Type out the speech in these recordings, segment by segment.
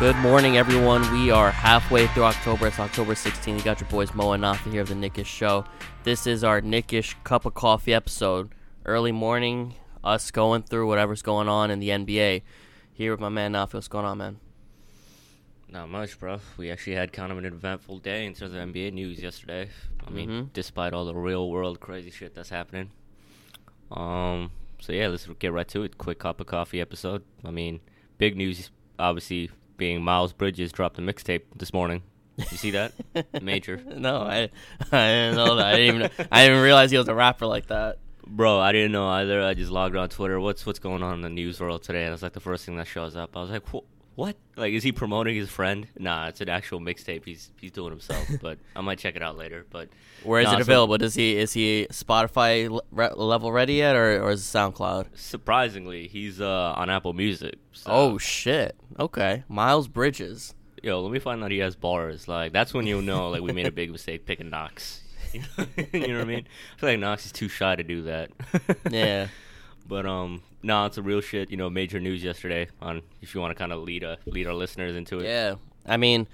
Good morning, everyone. We are halfway through October. It's October 16th. You got your boys Mo and Nafi here of the Knick-ish Show. This is our Knick-ish Cup of Coffee episode. Early morning, us going through whatever's going on in the NBA. Here with my man Nafi. What's going on, man? Not much, bro. We actually had kind of an eventful day in terms of NBA news yesterday. I mean, Mhm. despite all the real world crazy shit that's happening. Um. So yeah, let's get right to it. Quick cup of coffee episode. I mean, big news, obviously, being Miles Bridges dropped a mixtape this morning. You see that? Major. No, I, I didn't know that. I didn't even, I didn't realize he was a rapper like that. Bro, I didn't know either. I just logged on Twitter. What's what's going on in the news world today? And it's like the first thing that shows up. I was like, "Wh- what? Like, is he promoting his friend? Nah, it's an actual mixtape. He's he's doing himself. but I might check it out later. But Where is Nah, it available? Does he is he Spotify le- level ready yet, or, or is it SoundCloud? surprisingly, he's uh, on Apple Music. So, Oh shit. Okay, Miles Bridges. yo, let me find out he has bars. Like, that's when you'll know like we made a big mistake picking Knox. you know what I mean? I feel like Knox is too shy to do that. Yeah. But um, no, it's a real shit. You know, major news yesterday. On if you want to kind of lead a lead our listeners into it. Yeah, I mean,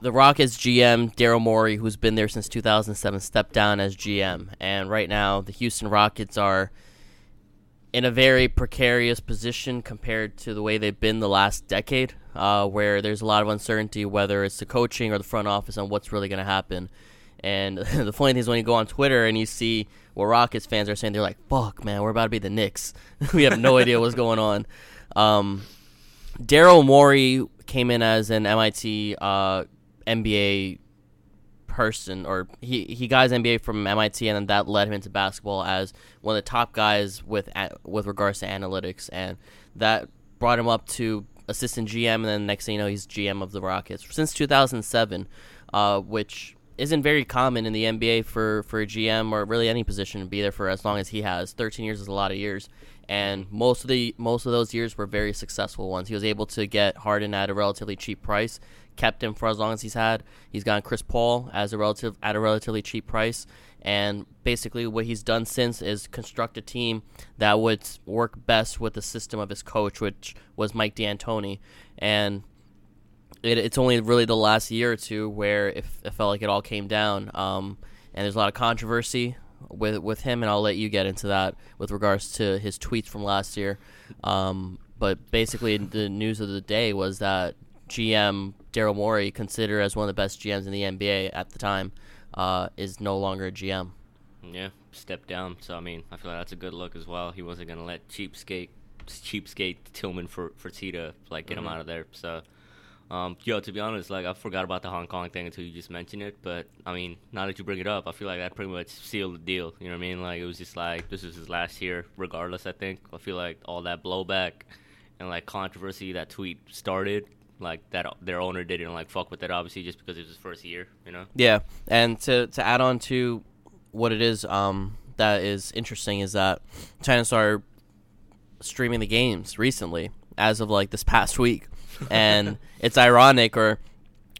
the Rockets GM Daryl Morey, who's been there since 2007, stepped down as GM, and right now the Houston Rockets are in a very precarious position compared to the way they've been the last decade, uh, where there's a lot of uncertainty whether it's the coaching or the front office on what's really going to happen. And the funny thing is when you go on Twitter and you see what Rockets fans are saying, they're like, "Fuck, man, we're about to be the Knicks. we have no idea what's going on." Um, Daryl Morey came in as an MIT uh, MBA person, or he he got his MBA from MIT, and then that led him into basketball as one of the top guys with with regards to analytics, and that brought him up to assistant GM, and then next thing you know, he's GM of the Rockets since 2007, uh, which isn't very common in the NBA for for a GM or really any position to be there for as long as he has. 13 years is a lot of years, and most of the most of those years were very successful ones. He was able to get Harden at a relatively cheap price, kept him for as long as he's had. He's gotten Chris Paul as a relative at a relatively cheap price, and basically what he's done since is construct a team that would work best with the system of his coach, which was Mike D'Antoni, and it, it's only really the last year or two where it, it felt like it all came down. Um, and there's a lot of controversy with with him, and I'll let you get into that with regards to his tweets from last year. Um, but basically, the news of the day was that GM Daryl Morey, considered as one of the best GMs in the NBA at the time, uh, is no longer a GM. Yeah, step down. So I mean, I feel like that's a good look as well. He wasn't gonna let cheapskate, cheapskate Tilman for Fertitta like get him out of there. So, um, yo, to be honest, like I forgot about the Hong Kong thing until you just mentioned it. But I mean, now that you bring it up, I feel like that pretty much sealed the deal. You know what I mean? Like it was just like this was his last year, regardless. I think I feel like all that blowback and like controversy that tweet started. Like that, their owner didn't like fuck with it, obviously, just because it was his first year, you know. Yeah, and to to add on to what it is um, that is interesting is that China started streaming the games recently, as of like this past week, and it's ironic, or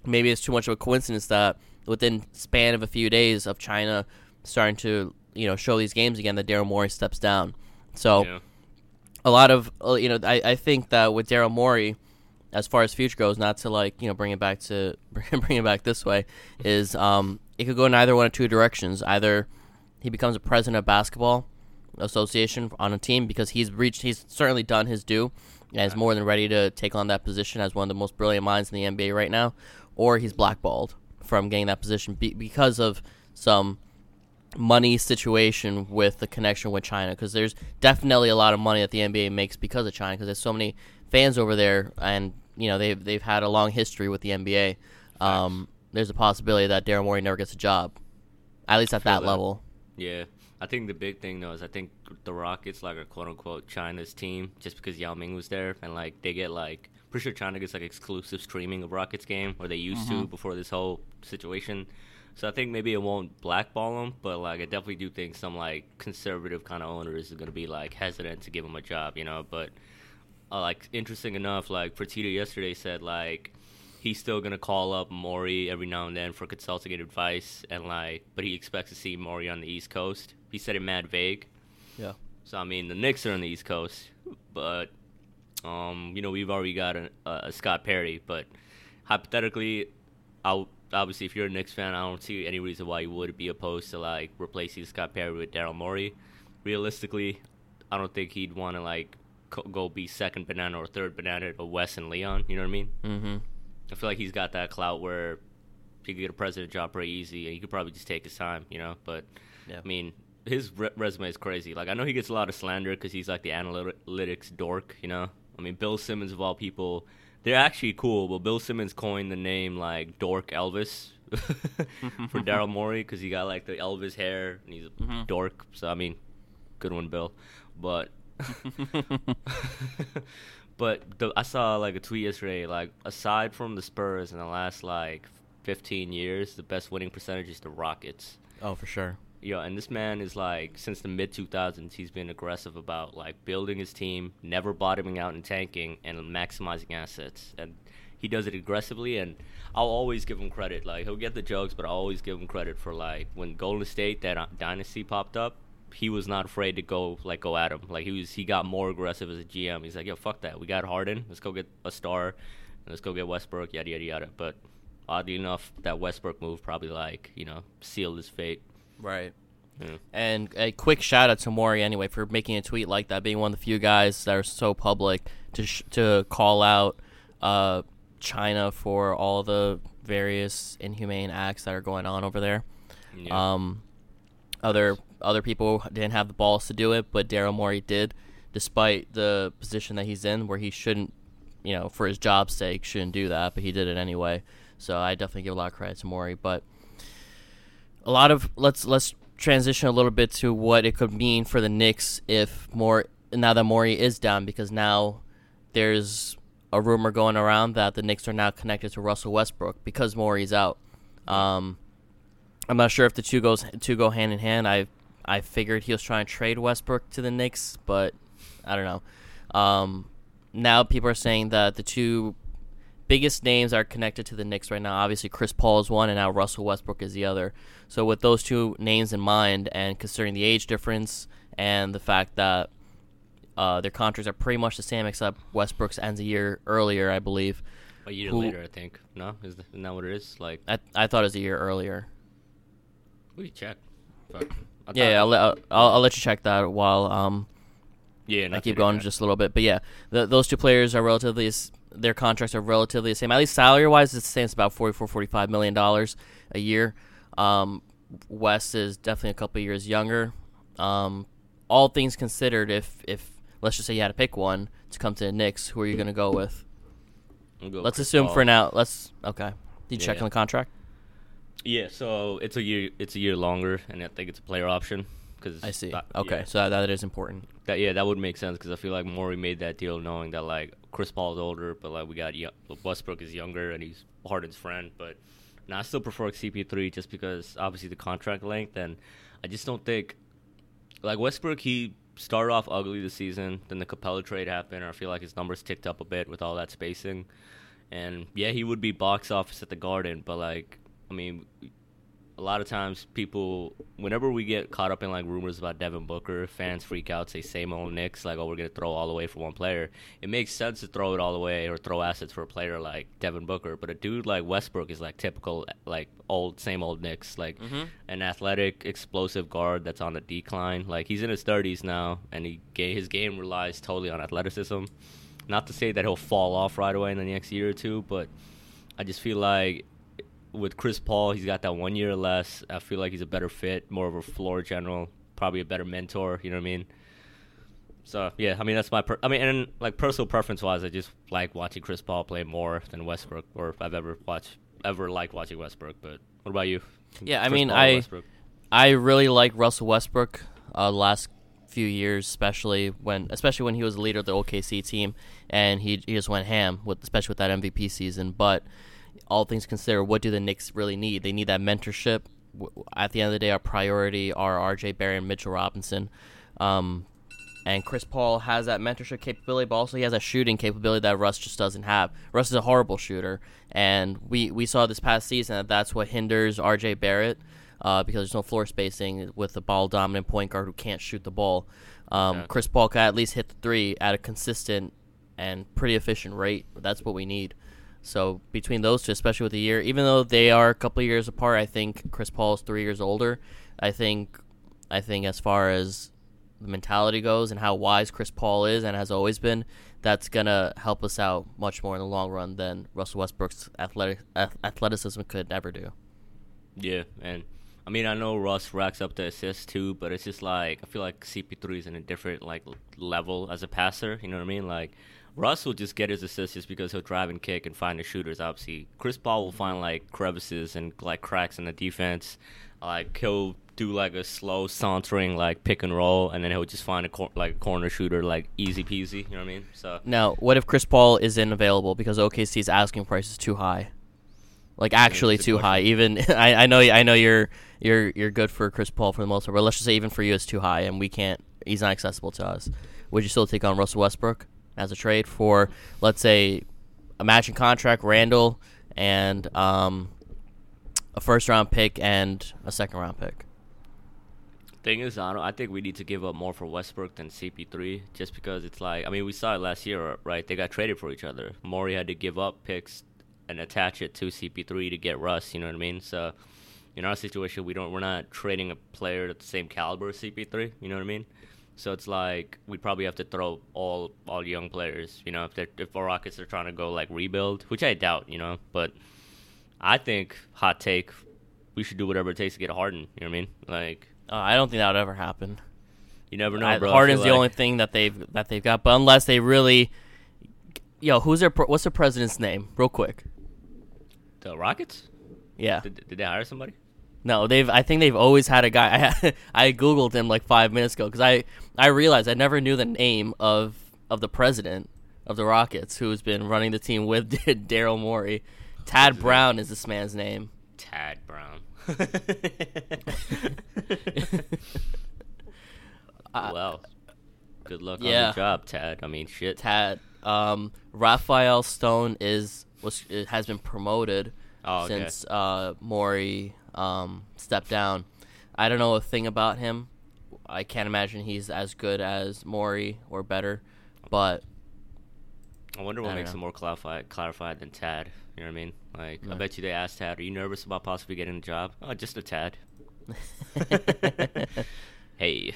maybe it's too much of a coincidence that within span of a few days of China starting to you know show these games again, that Daryl Morey steps down. So Yeah. a lot of uh, you know I, I think that with Daryl Morey, as far as future goes, not to like you know bring it back to bring it back this way, is um it could go in either one of two directions. Either he becomes a president of basketball association on a team because he's reached he's certainly done his due and is more than ready to take on that position as one of the most brilliant minds in the NBA right now, or he's blackballed from getting that position be, because of some money situation with the connection with China because there's definitely a lot of money that the NBA makes because of China because there's so many fans over there and you know they've they've had a long history with the NBA. Um, there's a possibility that Daryl Morey never gets a job, at least at that that. level. Yeah, I think the big thing though is I think the Rockets like are quote unquote China's team just because Yao Ming was there and like they get like pretty sure China gets like exclusive streaming of Rockets game, or they used to before this whole situation. So I think maybe it won't blackball him, but like I definitely do think some like conservative kind of owners is gonna be like hesitant to give him a job, you know. But uh, like interesting enough, like Fertitta yesterday said like he's still gonna call up Morey every now and then for consulting advice, and like, but he expects to see Morey on the East Coast. He said it mad vague. Yeah. So I mean, the Knicks are on the East Coast, but um, you know we've already got a, a Scott Perry. But hypothetically, I'll, obviously if you're a Knicks fan, I don't see any reason why you would be opposed to like replacing Scott Perry with Daryl Morey. Realistically, I don't think he'd want to like co- go be second banana or third banana to Wes and Leon. You know what I mean? Mm-hmm. I feel like he's got that clout where he could get a president job pretty easy, and he could probably just take his time, you know. But Yeah. I mean, his re- resume is crazy. Like I know he gets a lot of slander because he's like the analytics dork, you know. I mean, Bill Simmons of all people, they're actually cool, but Bill Simmons coined the name like Dork Elvis for Daryl Morey because he got like the Elvis hair and he's a mm-hmm. dork. So I mean, good one, Bill. But but the, I saw like a tweet yesterday. Like aside from the Spurs in the last like 15 years, the best winning percentage is the Rockets. Oh, for sure. Yeah, and this man is like since the mid 2000s, he's been aggressive about like building his team, never bottoming out and tanking, and maximizing assets. And he does it aggressively, and I'll always give him credit. Like he'll get the jokes, but I'll always give him credit for like when Golden State that uh, dynasty popped up. He was not afraid to go like go at him. Like he was, he got more aggressive as a GM. He's like, yo, fuck that. We got Harden. Let's go get a star. Let's go get Westbrook. Yada yada yada. But oddly enough, that Westbrook move probably like you know sealed his fate. Right. Yeah. And a quick shout out to Morey anyway for making a tweet like that, being one of the few guys that are so public to sh- to call out uh, China for all the various inhumane acts that are going on over there. Yeah. Um, other other people didn't have the balls to do it, but Daryl Morey did, despite the position that he's in, where he shouldn't, you know, for his job's sake, shouldn't do that, but he did it anyway. So I definitely give a lot of credit to Morey. But a lot of let's let's transition a little bit to what it could mean for the Knicks if more now that Morey is down, because now there's a rumor going around that the Knicks are now connected to Russell Westbrook because Morey's out. Um, I'm not sure if the two goes two go hand in hand. I I figured he was trying to trade Westbrook to the Knicks, but I don't know. Um, now people are saying that the two biggest names are connected to the Knicks right now. Obviously, Chris Paul is one, and now Russell Westbrook is the other. So with those two names in mind, and considering the age difference and the fact that uh, their contracts are pretty much the same, except Westbrook's ends a year earlier, I believe. A year Who- later, I think. No, is isn't that what it is? Like, I I thought it was a year earlier. we check. Fuck. Yeah, I'll, let- I'll, I'll let you check that while um yeah. I keep going just a little bit. But yeah, the, those two players are relatively their contracts are relatively the same. At least salary wise, it's the same. It's about 44 45 million dollars a year. Um, West is definitely a couple years younger. Um, all things considered, if if let's just say you had to pick one to come to the Knicks, who are you going to go with? Go Let's assume Paul. for now. Let's okay. Did you check Yeah. on the contract? Yeah, so it's a year. It's a year longer, and I think it's a player option. Cause I see. that- okay, yeah, so that, that is important. that, yeah, that would make sense because I feel like Morey made that deal knowing that like Chris Paul is older, but like we got yo- Westbrook is younger and he's Harden's friend. But now I still prefer CP3 just because obviously the contract length, and I just don't think like Westbrook he started off ugly this season. Then the Capela trade happened. I feel like his numbers ticked up a bit with all that spacing. And yeah, he would be box office at the Garden, but like, I mean, a lot of times people, whenever we get caught up in like rumors about Devin Booker, fans freak out, say same old Knicks, like oh we're gonna throw all away for one player. It makes sense to throw it all away or throw assets for a player like Devin Booker, but a dude like Westbrook is like typical like old same old Knicks, like mm-hmm. an athletic, explosive guard that's on the decline. Like he's in his thirties now, and he his game relies totally on athleticism. Not to say that he'll fall off right away in the next year or two, but I just feel like with Chris Paul, he's got that one year less. I feel like he's a better fit, more of a floor general, probably a better mentor. You know what I mean? So yeah, I mean that's my. Per- I mean, and like personal preference wise, I just like watching Chris Paul play more than Westbrook, or if I've ever watched ever liked watching Westbrook. But what about you? Yeah, I mean, Paul I- Westbrook? I really like Russell Westbrook. Uh, last few years, especially when especially when he was the leader of the OKC team, and he he just went ham with especially with that MVP season. But all things considered, what do the Knicks really need? They need that mentorship. At the end of the day, our priority are R.J. Barrett and Mitchell Robinson. Um, and Chris Paul has that mentorship capability, but also he has that shooting capability that Russ just doesn't have. Russ is a horrible shooter, and we, we saw this past season that that's what hinders R.J. Barrett uh, because there's no floor spacing with a ball dominant point guard who can't shoot the ball. Um, Yeah. Chris Paul can at least hit the three at a consistent and pretty efficient rate. That's what we need. So between those two, especially with the year, even though they are a couple years apart, I think Chris Paul is three years older. I think, I think as far as the mentality goes and how wise Chris Paul is and has always been, that's gonna help us out much more in the long run than Russell Westbrook's athletic athleticism could ever do. Yeah, and I mean I know Russ racks up the assists too, but it's just like I feel like CP3 is in a different like level as a passer. You know what I mean? Like Russ will just get his assists just because he'll drive and kick and find the shooters. Obviously, Chris Paul will find like crevices and like cracks in the defense. Like he'll do like a slow sauntering like pick and roll, and then he'll just find a cor- like a corner shooter like easy peasy. You know what I mean? So Now, what if Chris Paul isn't available because OKC's asking price is too high? Like actually too high. Even I, I know I know you're you're you're good for Chris Paul for the most part, but let's just say even for you it's too high and we can't he's not accessible to us. Would you still take on Russell Westbrook as a trade for let's say a matching contract, Randall and um, a first round pick and a second round pick? Thing is, I. I think we need to give up more for Westbrook than CP3, just because it's like. I mean, we saw it last year, right? They got traded for each other. Morey had to give up picks and attach it to CP3 to get Russ. You know what I mean? So, in our situation, we don't. We're not trading a player at the same caliber as CP3. You know what I mean? So it's like we probably have to throw all all young players. You know, if they're if the Rockets are trying to go like rebuild, which I doubt. You know, but I think hot take, we should do whatever it takes to get Harden. You know what I mean? Like. Uh, I don't think that would ever happen. You never know, I- bro. Harden's the like- only thing that they've that they've got, but unless they really, yo, who's their what's the president's name, real quick? The Rockets? Yeah, Did, did they hire somebody? No, they've. I think they've always had a guy. I I googled him like five minutes ago because I I realized I never knew the name of of the president of the Rockets who's been running the team with Daryl Morey. Tad Brown is this man's name. Tad Brown. well, good luck on yeah. your job, Tad. I mean, shit. Tad. Um, Rafael Stone is was has been promoted Oh, okay. since uh, Morey um, stepped down. I don't know a thing about him. I can't imagine he's as good as Morey or better, but I wonder I what don't makes know. him more clarified, clarified than Tad. You know what I mean? Like, I bet you they asked Tad, "Are you nervous about possibly getting a job?" Oh, just a tad. Hey,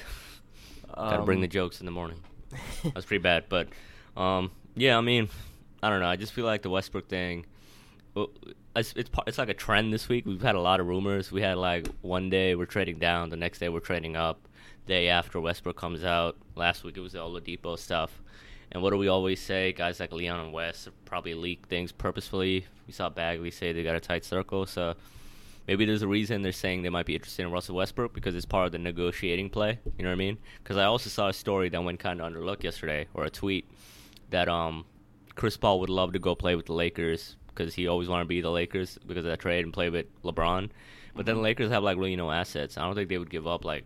gotta bring um, the jokes in the morning. That's pretty bad, but um, yeah, I mean, I don't know. I just feel like the Westbrook thing. It's it's it's like a trend this week. We've had a lot of rumors. We had like one day we're trading down, the next day we're trading up. Day after Westbrook comes out, last week it was the Oladipo stuff. And what do we always say? Guys like Leon and West probably leak things purposefully. We saw Begley say they got a tight circle, so maybe there's a reason they're saying they might be interested in Russell Westbrook because it's part of the negotiating play. You know what I mean? Because I also saw a story that went kind of underlooked yesterday, or a tweet that um Chris Paul would love to go play with the Lakers because he always wanted to be the Lakers because of that trade and play with LeBron. But then the mm-hmm. Lakers have like really no assets. I don't think they would give up like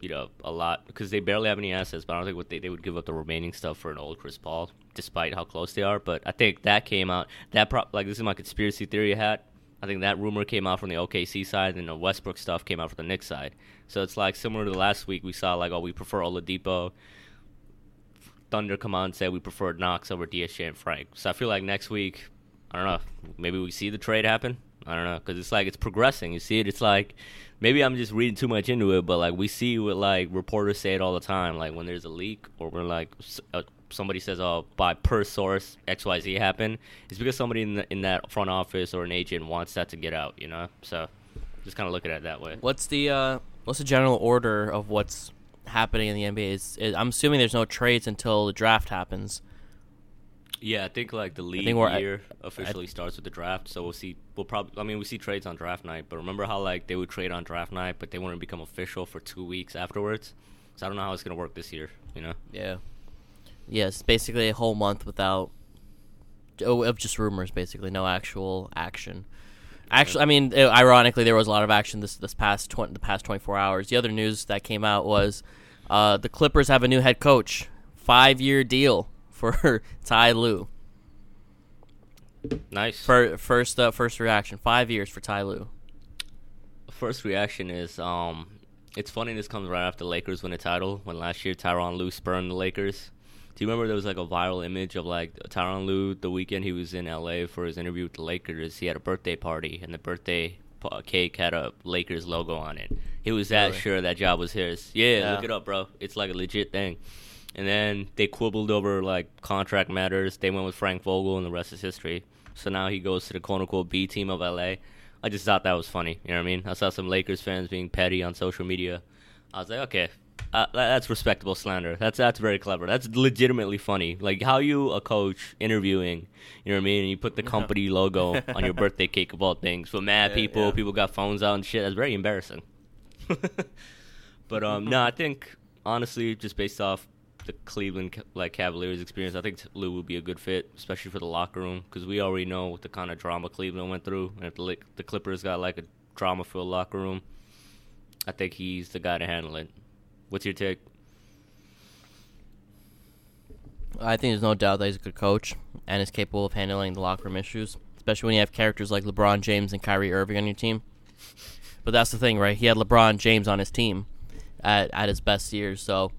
you know a lot because they barely have any assets. But I don't think what they they would give up the remaining stuff for an old Chris Paul, despite how close they are. But I think that came out that pro- like this is my conspiracy theory hat. I think that rumor came out from the OKC side, and the Westbrook stuff came out from the Knicks side. So it's like similar to last week. We saw like, oh, we prefer Oladipo. Thunder come out and say we prefer Knox over DSJ and Frank. So I feel like next week, I don't know, maybe we see the trade happen. I don't know because it's like it's progressing. You see it. It's like maybe I'm just reading too much into it, but like we see what like reporters say it all the time. Like when there's a leak or when like uh, somebody says, "Oh, by per source X Y Z happened," it's because somebody in the, in that front office or an agent wants that to get out. You know, so just kind of look at it that way. what's the uh, what's the general order of what's happening in the NBA? Is, I'm assuming there's no trades until the draft happens. Yeah, I think like the league think we're at- year officially starts with the draft, so we'll see. We'll probably. I mean, we see trades on draft night, but remember how like they would trade on draft night, but they wouldn't become official for two weeks afterwards. So I don't know how it's gonna work this year. You know. Yeah. Yes, basically a whole month without oh, of just rumors, basically no actual action. Actually, I mean, ironically, there was a lot of action this this past tw- the past 24 hours. The other news that came out was uh, the Clippers have a new head coach, five year deal for Ty Lue. Nice. For, first uh, first reaction, five years for Ty Lue. First reaction is um, it's funny this comes right after the Lakers win a title. When last year Tyronn Lue spurned the Lakers. Do you remember there was like a viral image of like Tyronn Lue the weekend he was in LA for his interview with the Lakers? He had a birthday party and the birthday cake had a Lakers logo on it. He was that Really? sure that job was his. Yeah, Yeah. look it up, bro. It's like a legit thing. And then they quibbled over like contract matters. They went with Frank Vogel, and the rest is history. So now he goes to the quote unquote B team of LA. I just thought that was funny. You know what I mean? I saw some Lakers fans being petty on social media. I was like, okay, uh, that's respectable slander. That's that's very clever. That's legitimately funny. Like how you a coach interviewing, you know what I mean? And you put the company logo on your birthday cake of all things. For mad Yeah, people, yeah. people got phones out and shit. That's very embarrassing. but um, no, I think honestly, just based off the Cleveland like Cavaliers experience, I think Lue would be a good fit, especially for the locker room, because we already know what the kind of drama Cleveland went through, and if the the Clippers got like a drama-filled locker room, I think he's the guy to handle it. What's your take? I think there's no doubt that he's a good coach and is capable of handling the locker room issues, especially when you have characters like LeBron James and Kyrie Irving on your team. But that's the thing, right? He had LeBron James on his team at, at his best years, so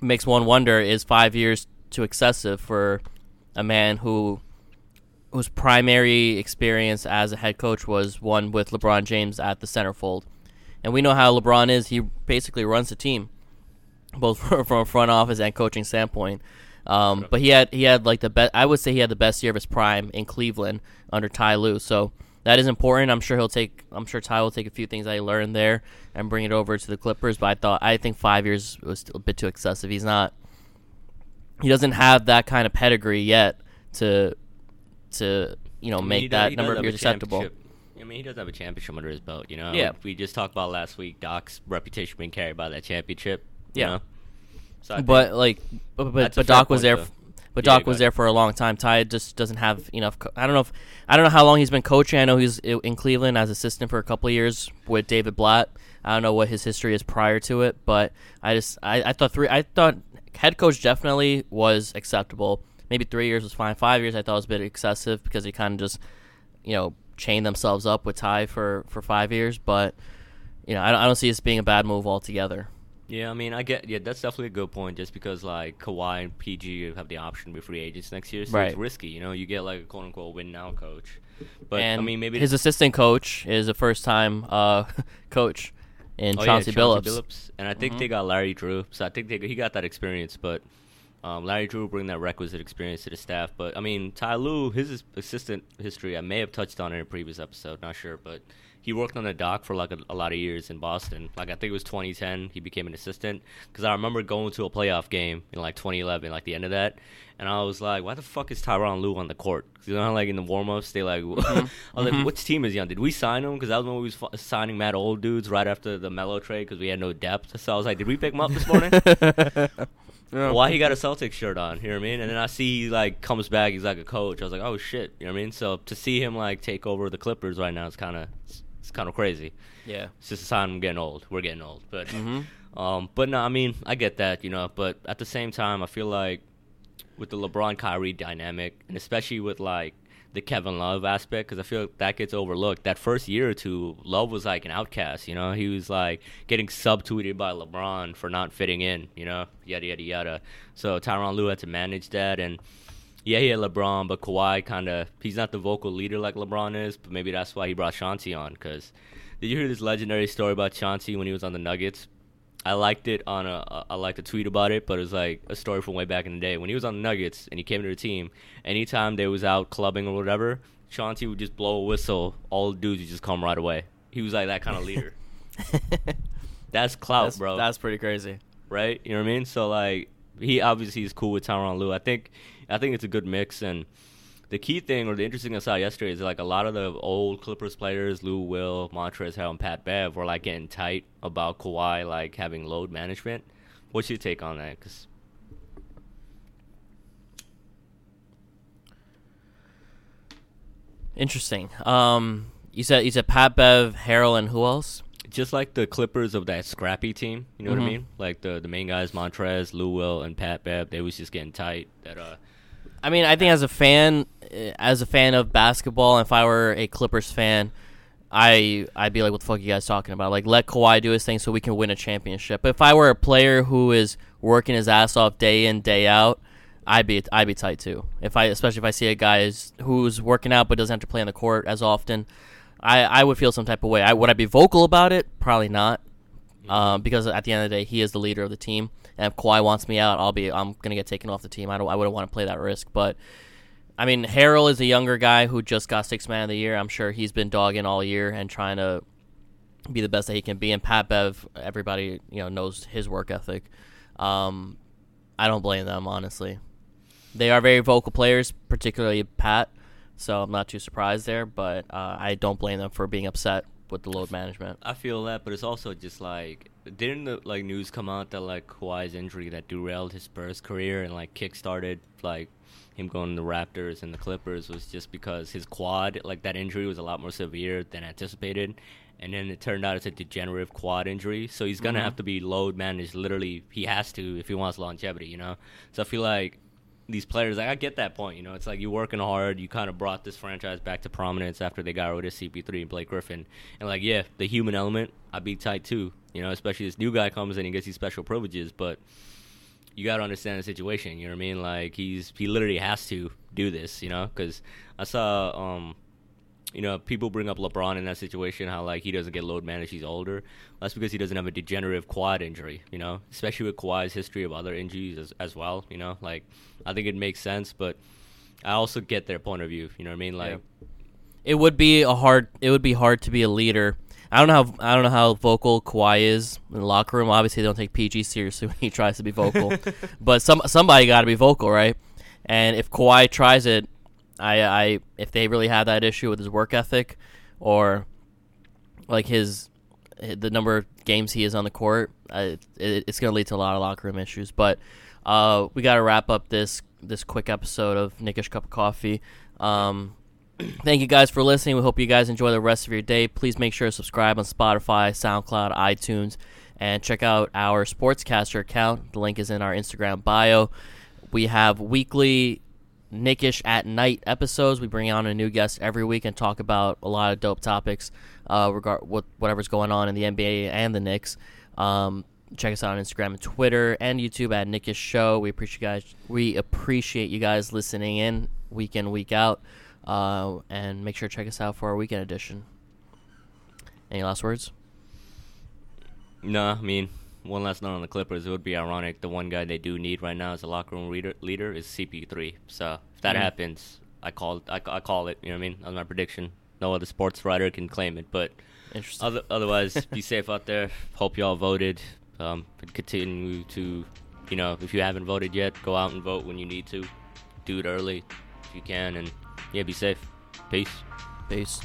makes one wonder: is five years too excessive for a man who whose primary experience as a head coach was one with LeBron James at the centerfold? And we know how LeBron is; he basically runs the team both from a front office and coaching standpoint. Um, but he had he had like the best. I would say he had the best year of his prime in Cleveland under Ty Lue. So that is important. I'm sure he'll take. I'm sure Ty will take a few things I learned there and bring it over to the Clippers. But I thought I think five years was a bit too excessive. He's not. He doesn't have that kind of pedigree yet to to you know I mean, make he does- that number of years acceptable. I mean, he does have a championship under his belt. You know. Yeah. We just talked about last week. Doc's reputation being carried by that championship. you Yeah. know? So But like, but but, but Doc was there. though. But Doc was there for a long time. Ty just doesn't have enough. Co- I don't know if I don't know how long he's been coaching. I know he's in Cleveland as assistant for a couple of years with David Blatt. I don't know what his history is prior to it, but I just I, I thought three. I thought head coach definitely was acceptable. Maybe three years was fine. Five years I thought was a bit excessive because he kind of just you know chained themselves up with Ty for for five years. But you know I don't, I don't see this being a bad move altogether. Yeah, I mean, I get yeah, that's definitely a good point. Just because like Kawhi and PG have the option to be free agents next year, so it's risky. You know, you get like a quote unquote win now coach. But and I mean, maybe his assistant coach is a first time uh, coach in oh, yeah, Chauncey, Billups. Billups. and I think Mhm. they got Larry Drew, so I think they he got that experience. But um, Larry Drew will bring that requisite experience to the staff. But I mean, Ty Lue, his assistant history, I may have touched on in a previous episode, not sure, but he worked on the Doc for like a, a lot of years in Boston. Like I think it was 2010, he became an assistant because I remember going to a playoff game in like 2011, like the end of that, and I was like, why the fuck is Tyronn Lue on the court? 'Cause you know how like in the warm-ups they like, I mm-hmm. was like, mm-hmm. which team is he on? Did we sign him? Because that was when we was f- signing mad old dudes right after the Melo trade because we had no depth. So I was like, did we pick him up this morning? Why he got a Celtics shirt on? You know what I mean? And then I see he like comes back. He's like a coach. I was like, oh shit. You know what I mean? So to see him like take over the Clippers right now is kind of it's kind of crazy. Yeah. It's just a sign I'm getting old. We're getting old. But Mhm. um, but no, I mean I get that, you know. But at the same time, I feel like with the LeBron Kyrie dynamic, and especially with like the Kevin Love aspect, because I feel like that gets overlooked. That first year or two, Love was like an outcast. You know, he was like getting subtweeted by LeBron for not fitting in. You know, yada yada yada. So Tyronn Lue had to manage that and. Yeah, he had LeBron, but Kawhi kind of he's not the vocal leader like LeBron is. But maybe that's why he brought Chauncey on. Because did you hear this legendary story about Chauncey when he was on the Nuggets? I liked it on a I liked a tweet about it, but it was like a story from way back in the day when he was on the Nuggets and he came to the team. Anytime they was out clubbing or whatever, Chauncey would just blow a whistle. All the dudes would just come right away. He was like that kind of leader. That's clout, that's, bro That's pretty crazy. right? You know what I mean? So like he obviously is cool with Tyronn Lue. I think I think it's a good mix and the key thing or the interesting thing I saw yesterday is like a lot of the old Clippers players, Lou Will, Montrezl Harrell, and Pat Bev, were like getting tight about Kawhi like having load management. What's your take on that? Because Interesting. Um, you said you said Pat Bev, Harrell, and who else? just like the Clippers of that scrappy team, you know what I Mhm. mean? Like the the main guys, Montrez, Lou Will, and Pat Bev, they was just getting tight. That uh, I mean, I think as a fan, eh, as a fan of basketball, if I were a Clippers fan, I I'd be like, "What the fuck are you guys talking about?" Like, let Kawhi do his thing so we can win a championship. But if I were a player who is working his ass off day in day out, I'd be I'd be tight too. If I especially if I see a guy who's working out but doesn't have to play on the court as often, I I would feel some type of way. I would I be vocal about it? Probably not. Um, because at the end of the day, he is the leader of the team, and if Kawhi wants me out, I'll be I'm gonna get taken off the team. I don't I wouldn't want to play that risk. But I mean, Harrell is a younger guy who just got six man of the year. I'm sure he's been dogging all year and trying to be the best that he can be. And Pat Bev, everybody you know knows his work ethic. Um, I don't blame them honestly. They are very vocal players, particularly Pat. So I'm not too surprised there, but uh, I don't blame them for being upset with the load management. I feel that, but it's also just like didn't the like news come out that like Kawhi's injury that derailed his Spurs career and like kickstarted like him going to the Raptors and the Clippers was just because his quad like that injury was a lot more severe than anticipated. And then it turned out it's a degenerative quad injury, so he's gonna Mhm. have to be load managed. Literally, he has to if he wants longevity, you know. So I feel like these players, like, I get that point. You know, it's like you're working hard. You kind of brought this franchise back to prominence after they got rid of CP3 and Blake Griffin. And like, yeah, the human element, I'd be tight too. You know, especially this new guy comes in and he gets these special privileges, but you got to understand the situation. You know what I mean? Like he's he literally has to do this. You know, because I saw um you know, people bring up LeBron in that situation, how like he doesn't get load managed, he's older. That's because he doesn't have a degenerative quad injury, you know, especially with Kawhi's history of other injuries as, as well, you know. Like, I think it makes sense, but I also get their point of view, you know what I mean? Like, It would be a hard. It would be hard to be a leader. I don't know how I don't know how vocal Kawhi is in the locker room. Obviously, they don't take PG seriously when he tries to be vocal, but some somebody got to be vocal, right? And if Kawhi tries it, I, I if they really have that issue with his work ethic, or like his the number of games he is on the court, uh, it, it's going to lead to a lot of locker room issues. But uh, we got to wrap up this this quick episode of Knick-ish Cup of Coffee. Um, thank you guys for listening. We hope you guys enjoy the rest of your day. Please make sure to subscribe on Spotify, SoundCloud, iTunes, and check out our Sportscastr account. The link is in our Instagram bio. We have weekly Knick-ish at Night episodes. We bring on a new guest every week and talk about a lot of dope topics, uh, regard what whatever's going on in the NBA and the Knicks. Um, check us out on Instagram and Twitter and YouTube at Knick-ish Show. We appreciate you guys. We appreciate you guys listening in week in week out. Uh, and make sure to check us out for our weekend edition. Any last words? no, I mean, one last note on the Clippers. It would be ironic. The one guy they do need right now as a locker room leader, leader is CP3. So if that happens, I call I, I call it. You know what I mean? That's my prediction. No other sports writer can claim it, but Interesting. Other, otherwise, be safe out there. Hope y'all voted. Um, continue to, you know, if you haven't voted yet, go out and vote when you need to. Do it early if you can, and yeah, be safe. Peace. Peace.